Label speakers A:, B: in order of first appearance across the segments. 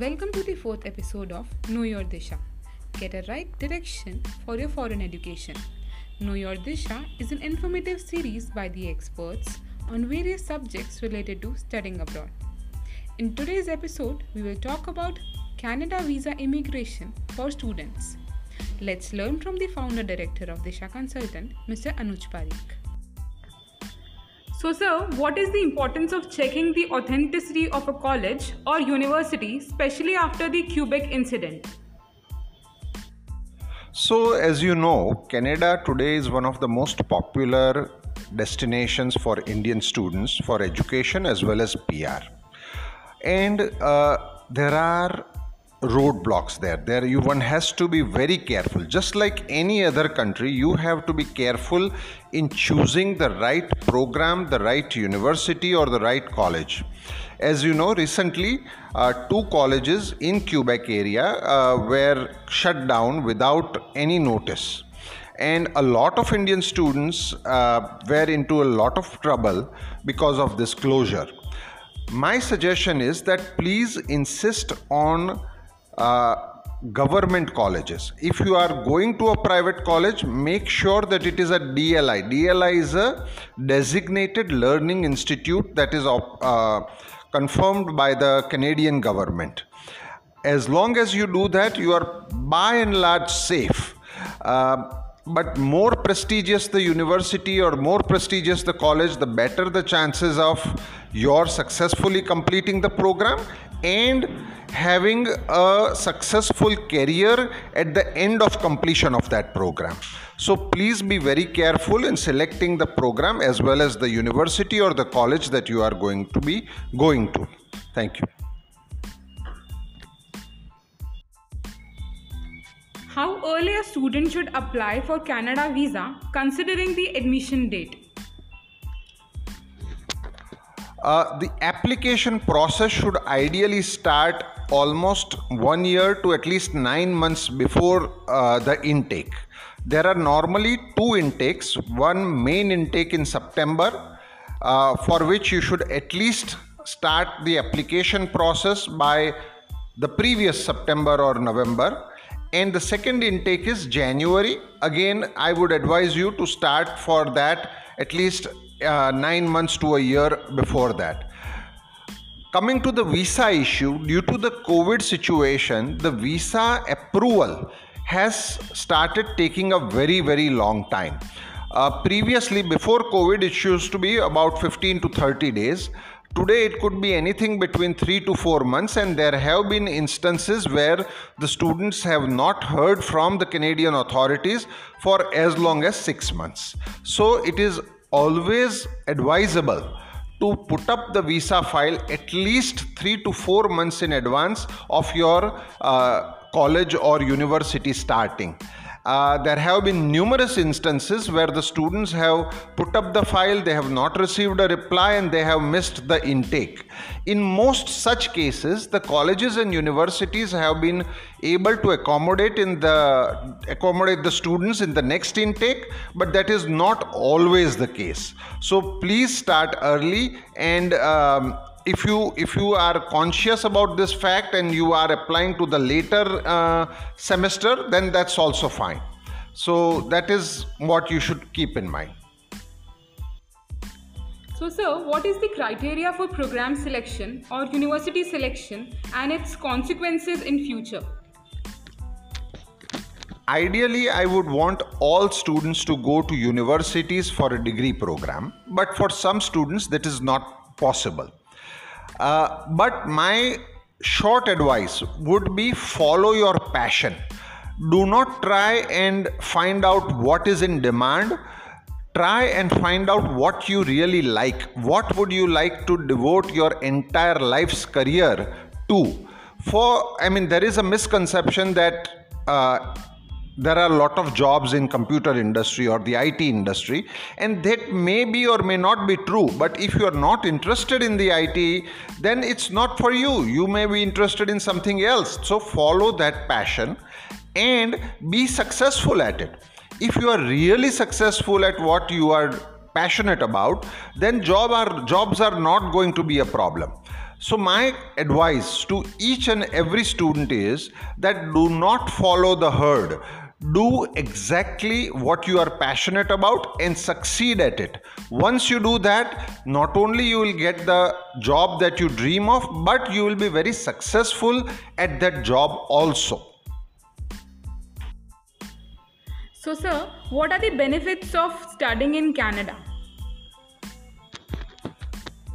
A: Welcome to the fourth episode of Know Your Disha. Get a right direction for your foreign education. Know Your Disha is an informative series by the experts on various subjects related to studying abroad. In today's episode, we will talk about Canada visa immigration for students. Let's learn from the founder director of Disha Consultant, Mr. Anuj Parikh. So, sir, what is the importance of checking the authenticity of a college or university, especially after the Quebec incident?
B: So, as you know, Canada today is one of the most popular destinations for Indian students for education as well as PR. And uh, there are roadblocks there. There you one has to be very careful. Just like any other country you have to be careful in choosing the right program the right university or the right college. As you know recently uh, two colleges in quebec area uh, were shut down without any notice. And a lot of indian students uh, were into a lot of trouble because of this closure. My suggestion is that please insist on uh, government colleges. If you are going to a private college, make sure that it is a DLI. DLI is a designated learning institute that is uh, confirmed by the Canadian government. As long as you do that, you are by and large safe. Uh, but more prestigious the university or more prestigious the college, the better the chances of your successfully completing the program and having a successful career at the end of completion of that program. So please be very careful in selecting the program as well as the university or the college that you are going to be going to. Thank you.
A: How early a student should apply for Canada visa considering the admission date?
B: Uh, the application process should ideally start almost one year to at least nine months before uh, the intake. There are normally two intakes one main intake in September, uh, for which you should at least start the application process by the previous September or November. And the second intake is January. Again, I would advise you to start for that at least uh, nine months to a year before that. Coming to the visa issue, due to the COVID situation, the visa approval has started taking a very, very long time. Uh, previously, before COVID, it used to be about 15 to 30 days. Today, it could be anything between 3 to 4 months, and there have been instances where the students have not heard from the Canadian authorities for as long as 6 months. So, it is always advisable to put up the visa file at least three to four months in advance of your uh, college or university starting. Uh, there have been numerous instances where the students have put up the file, they have not received a reply, and they have missed the intake. In most such cases, the colleges and universities have been able to accommodate in the accommodate the students in the next intake, but that is not always the case. So please start early and. Um, if you if you are conscious about this fact and you are applying to the later uh, semester then that's also fine. So that is what you should keep in mind.
A: So sir what is the criteria for program selection or university selection and its consequences in future?
B: Ideally, I would want all students to go to universities for a degree program, but for some students, that is not possible. Uh, but my short advice would be follow your passion. Do not try and find out what is in demand. Try and find out what you really like. What would you like to devote your entire life's career to? For, I mean, there is a misconception that uh, there are a lot of jobs in computer industry or the IT industry and that may be or may not be true but if you are not interested in the IT then it's not for you. You may be interested in something else. So follow that passion and be successful at it. If you are really successful at what you are passionate about then job are jobs are not going to be a problem. So, my advice to each and every student is that do not follow the herd. Do exactly what you are passionate about and succeed at it. Once you do that, not only you will get the job that you dream of, but you will be very successful at that job also.
A: So, sir, what are the benefits of studying in Canada?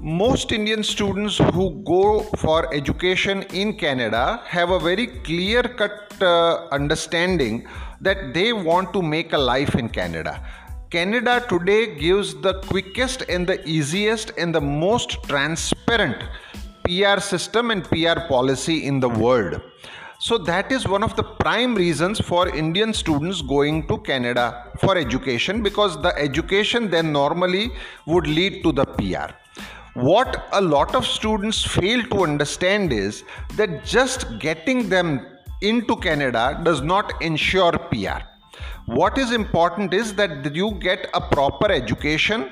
B: most Indian students who go for education in Canada have a very clear cut uh, understanding that they want to make a life in Canada. Canada today gives the quickest and the easiest and the most transparent PR system and PR policy in the world. So, that is one of the prime reasons for Indian students going to Canada for education because the education then normally would lead to the PR. What a lot of students fail to understand is that just getting them into Canada does not ensure PR. What is important is that you get a proper education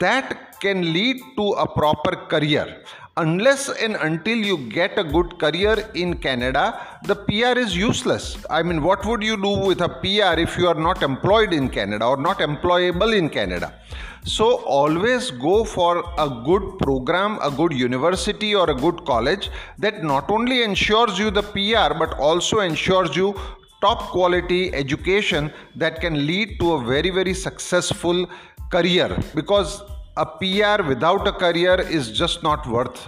B: that can lead to a proper career. Unless and until you get a good career in Canada, the PR is useless. I mean, what would you do with a PR if you are not employed in Canada or not employable in Canada? So always go for a good program, a good university or a good college that not only ensures you the PR but also ensures you top quality education that can lead to a very very successful career because a PR without a career is just not worth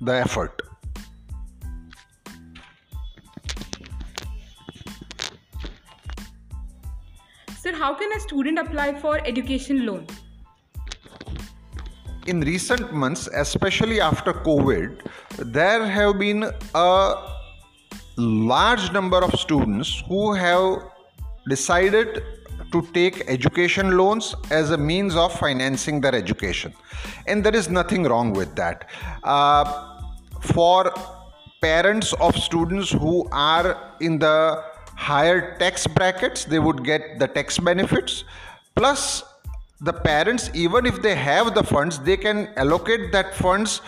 B: the effort.
A: Sir, how can a student apply for education loan?
B: in recent months, especially after COVID, there have been a large number of students who have decided to take education loans as a means of financing their education. And there is nothing wrong with that. Uh, for parents of students who are in the higher tax brackets, they would get the tax benefits. Plus, the parents even if they have the funds they can allocate that funds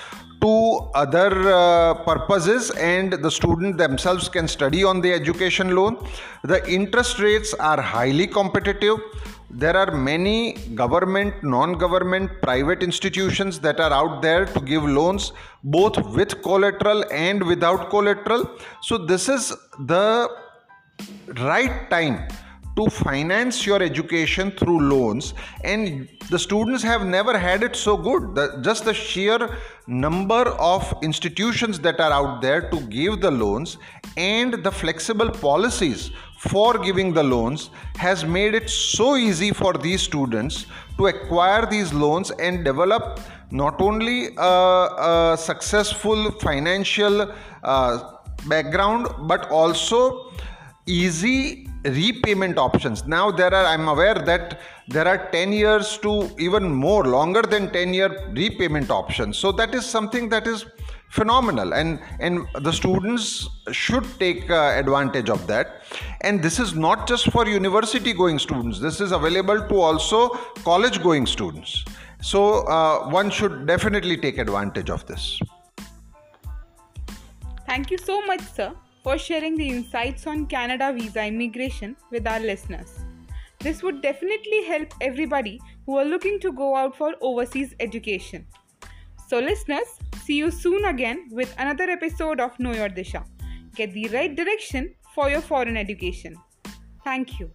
B: to other uh, purposes and the student themselves can study on the education loan. The interest rates are highly competitive. There are many government non-government private institutions that are out there to give loans both with collateral and without collateral. So this is the right time to finance your education through loans and the students have never had it so good. The, just the sheer number of institutions that are out there to give the loans and the flexible policies for giving the loans has made it so easy for these students to acquire these loans and develop not only a, a successful financial uh, background but also easy repayment options. Now there are i'm aware that there are 10 years to even more longer than 10 year repayment options. So that is something that is phenomenal and and the students should take uh, advantage of that. And this is not just for university going students. This is available to also college going students. So uh, one should definitely take advantage of this.
A: Thank you so much sir for sharing the insights on Canada visa immigration with our listeners. This would definitely help everybody who are looking to go out for overseas education. So, listeners, see you soon again with another episode of Know Your Disha. Get the right direction for your foreign education. Thank you.